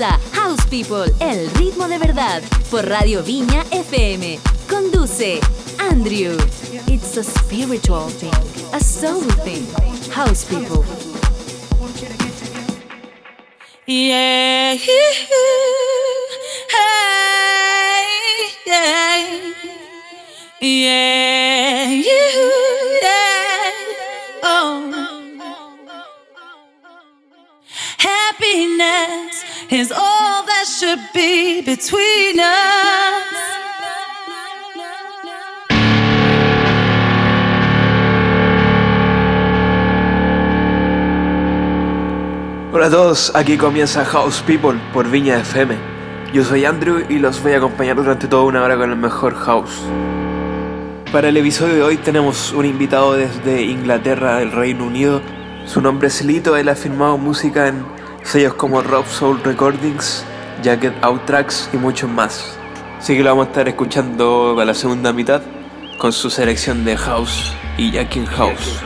House People, el ritmo de verdad, por Radio Viña FM. Conduce Andrew. It's a spiritual thing, a soul thing. House People. Yeah. Yeah. Yeah. Should be between us. Hola a todos, aquí comienza House People por Viña FM. Yo soy Andrew y los voy a acompañar durante toda una hora con el mejor house. Para el episodio de hoy tenemos un invitado desde Inglaterra, del Reino Unido. Su nombre es Lito, él ha firmado música en sellos como Rob Soul Recordings, Jacket Out Tracks y muchos más. Así que lo vamos a estar escuchando a la segunda mitad con su selección de house y Jackin House.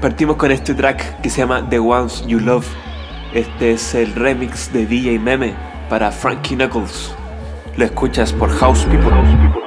Partimos con este track que se llama The Ones You Love. Este es el remix de DJ Meme para Frankie Knuckles. Lo escuchas por House People.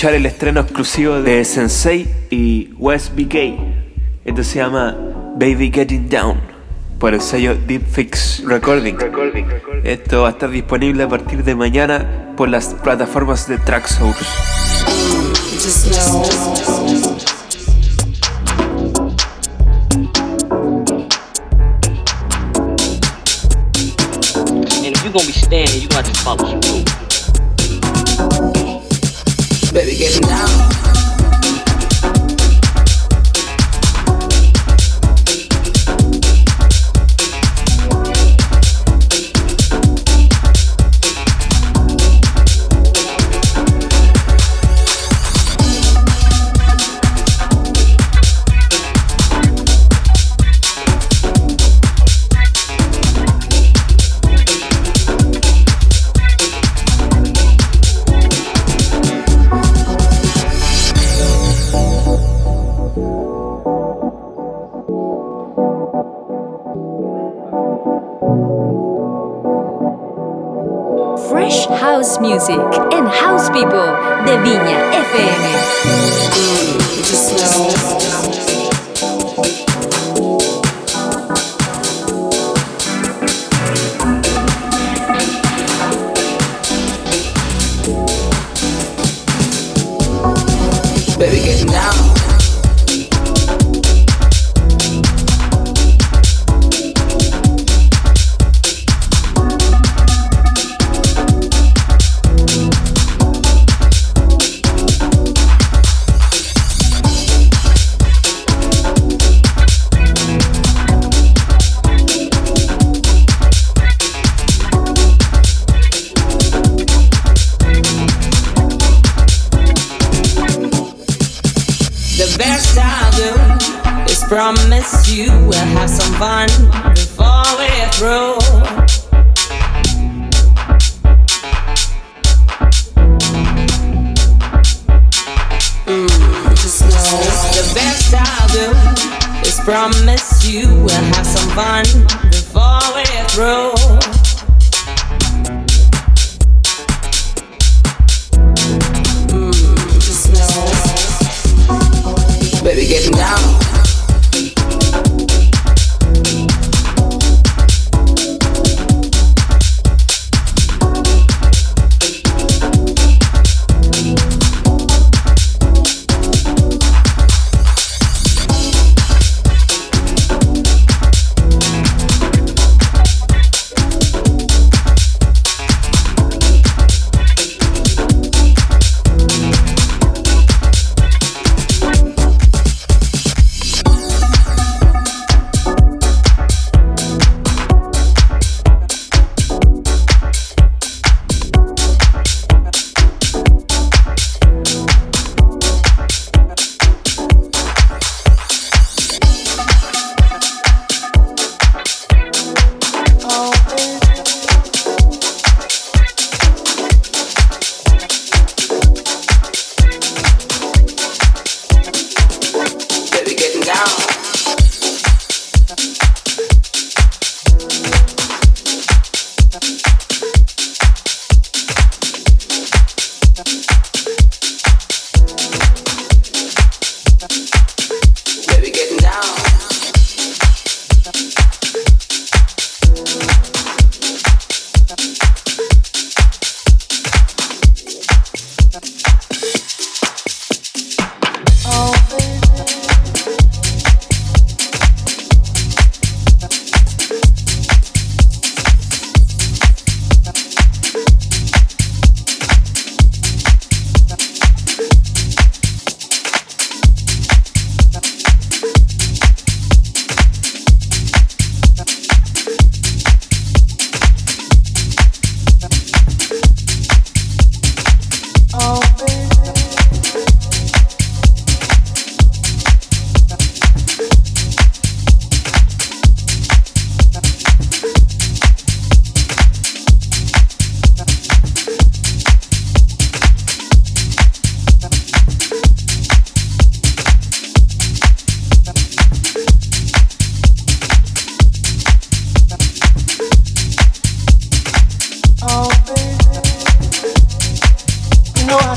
Escuchar el estreno exclusivo de Sensei y West BK. Esto se llama Baby Getting Down por el sello Deep Fix Recording. Esto va a estar disponible a partir de mañana por las plataformas de Tracksource. And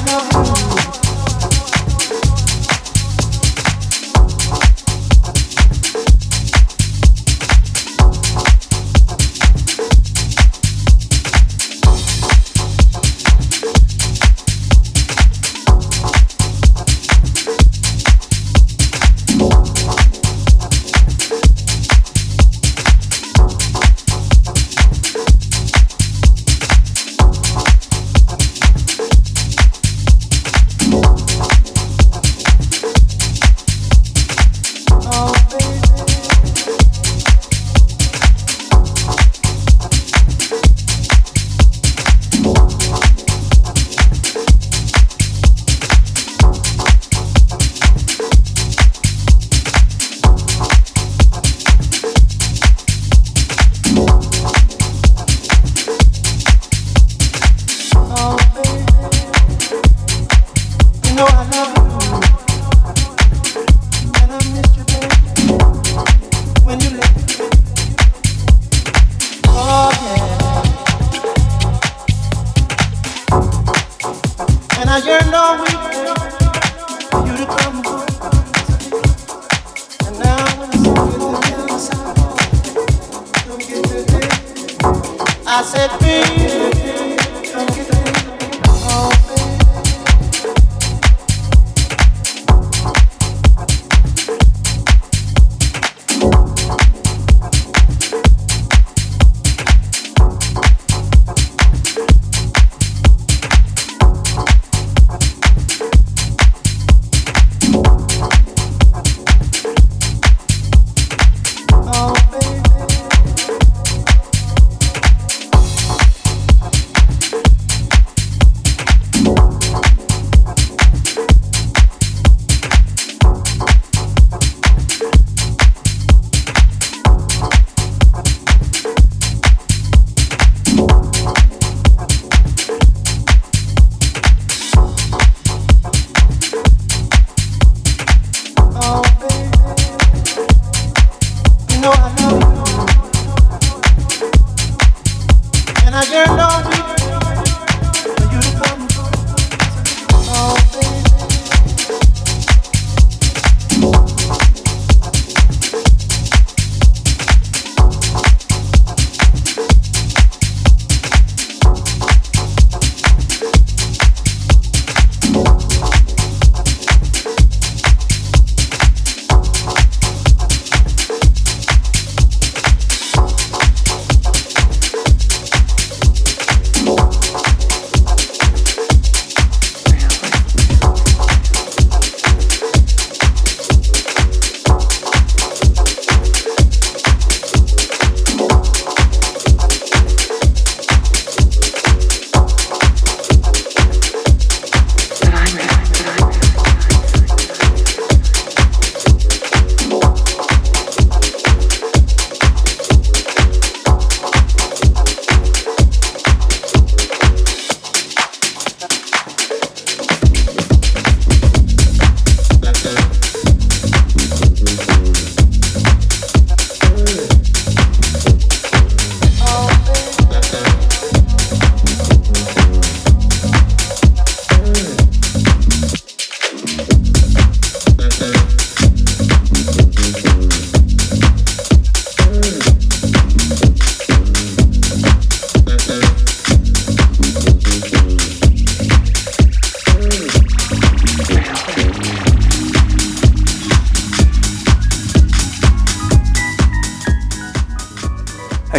love.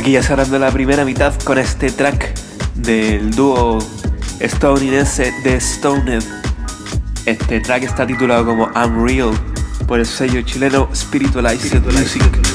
Aquí ya cerrando la primera mitad con este track del dúo estadounidense The Stoned. Este track está titulado como I'm Real por el sello chileno Spiritualized Music.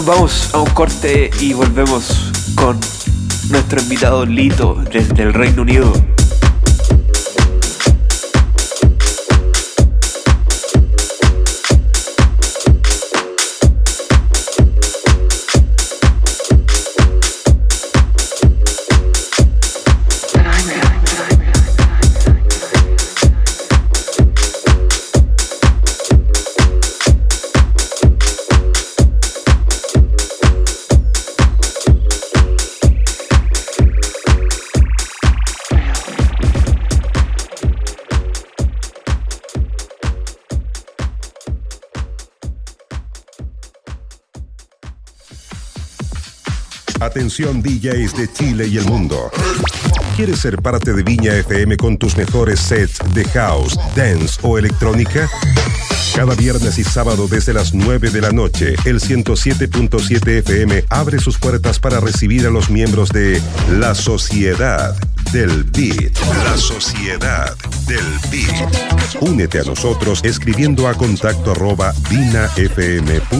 Nos vamos a un corte y volvemos con nuestro invitado Lito desde el Reino Unido. Atención DJs de Chile y el mundo. ¿Quieres ser parte de Viña FM con tus mejores sets de house, dance o electrónica? Cada viernes y sábado desde las 9 de la noche, el 107.7 FM abre sus puertas para recibir a los miembros de La Sociedad del Beat. La Sociedad del Beat. Únete a nosotros escribiendo a contacto arroba vinafm.cl.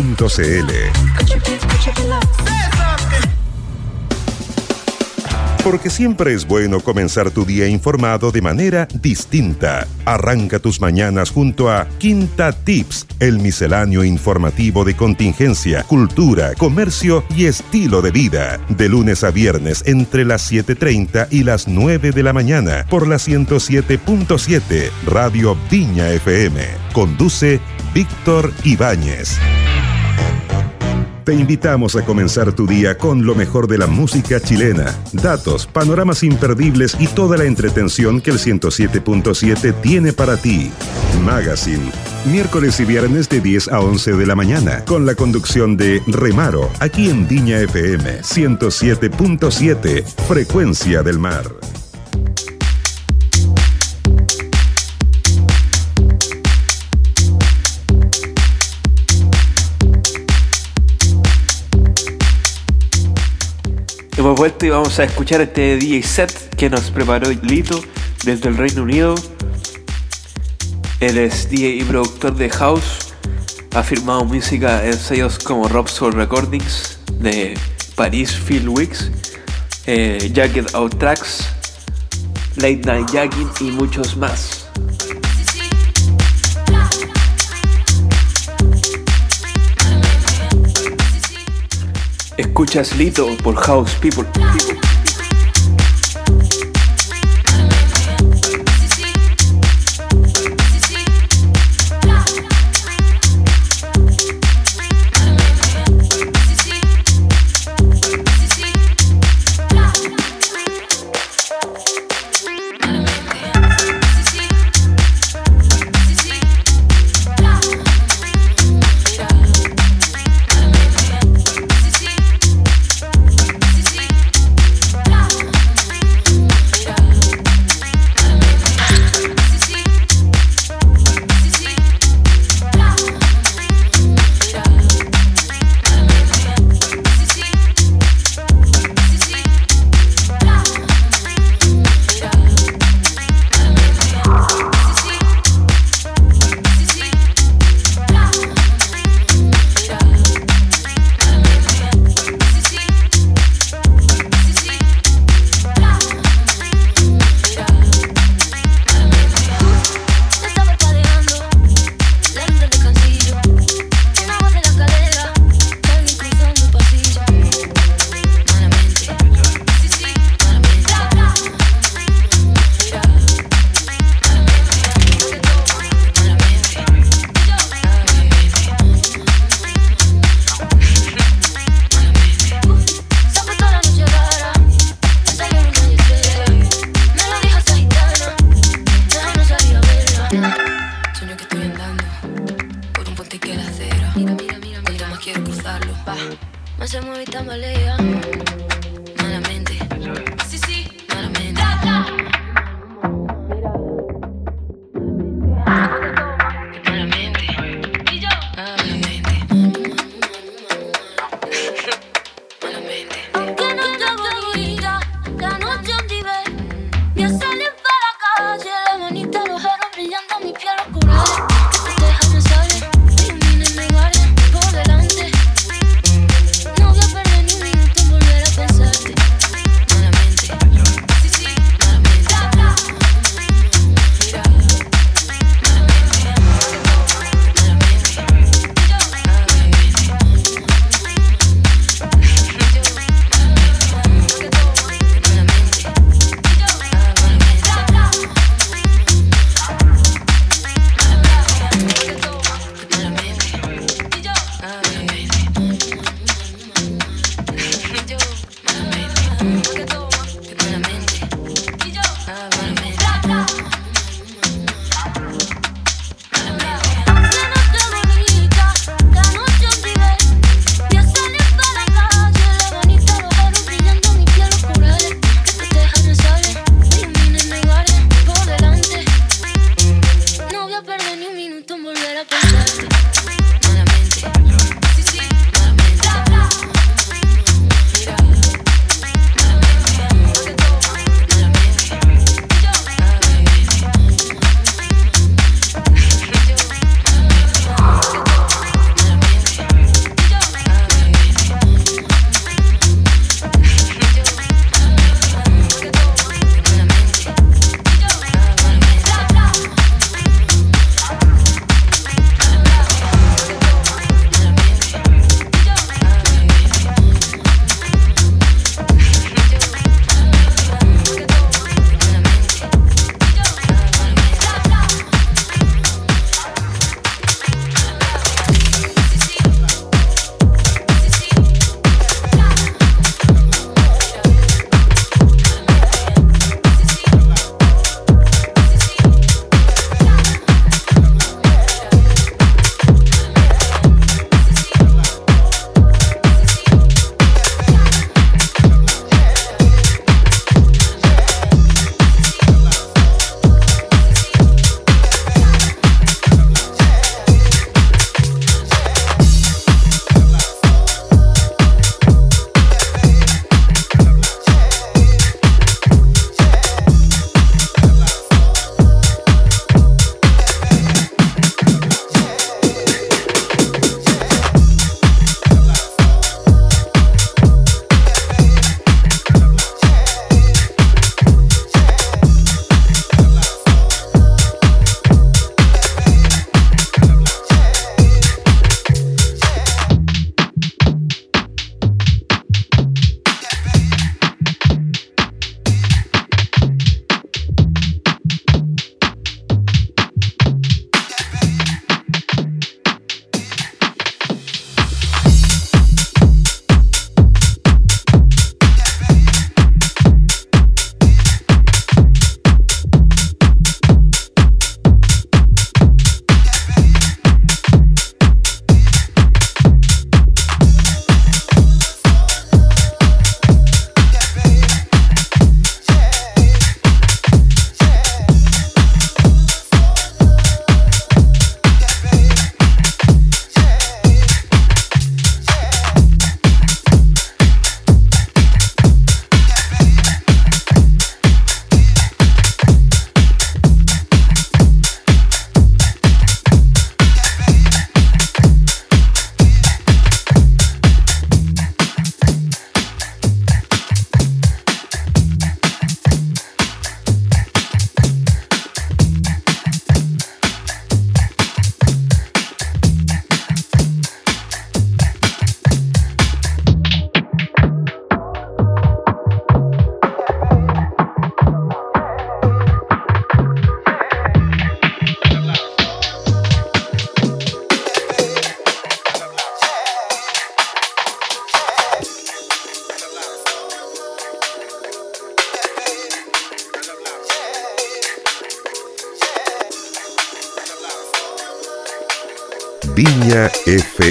Porque siempre es bueno comenzar tu día informado de manera distinta. Arranca tus mañanas junto a Quinta Tips, el misceláneo informativo de contingencia, cultura, comercio y estilo de vida. De lunes a viernes entre las 7.30 y las 9 de la mañana por la 107.7 Radio Viña FM. Conduce Víctor Ibáñez. Te invitamos a comenzar tu día con lo mejor de la música chilena, datos, panoramas imperdibles y toda la entretención que el 107.7 tiene para ti. Magazine, miércoles y viernes de 10 a 11 de la mañana, con la conducción de Remaro, aquí en Viña FM 107.7, Frecuencia del Mar. Hemos vuelto y vamos a escuchar este DJ set que nos preparó Lito desde el Reino Unido. Él es DJ y productor de House. Ha firmado música en sellos como Rob Soul Recordings de Paris Field Weeks, eh, Jacket Out Tracks, Late Night Jacking y muchos más. Escuchas Lito por House People.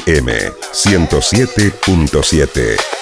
FM 107.7.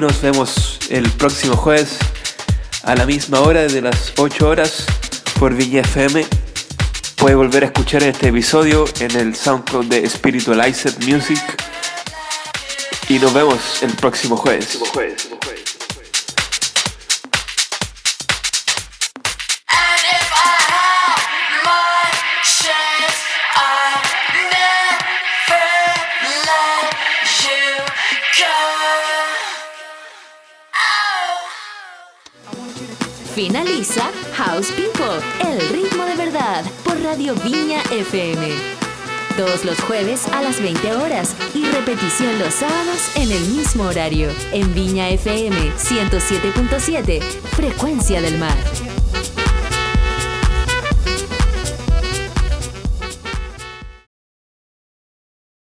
nos vemos el próximo jueves a la misma hora, desde las 8 horas, por Viña FM. Puede volver a escuchar este episodio en el SoundCloud de Spiritualized Music. Y nos vemos el próximo jueves. Finaliza House People, el ritmo de verdad, por Radio Viña FM. Todos los jueves a las 20 horas y repetición los sábados en el mismo horario, en Viña FM 107.7, Frecuencia del Mar.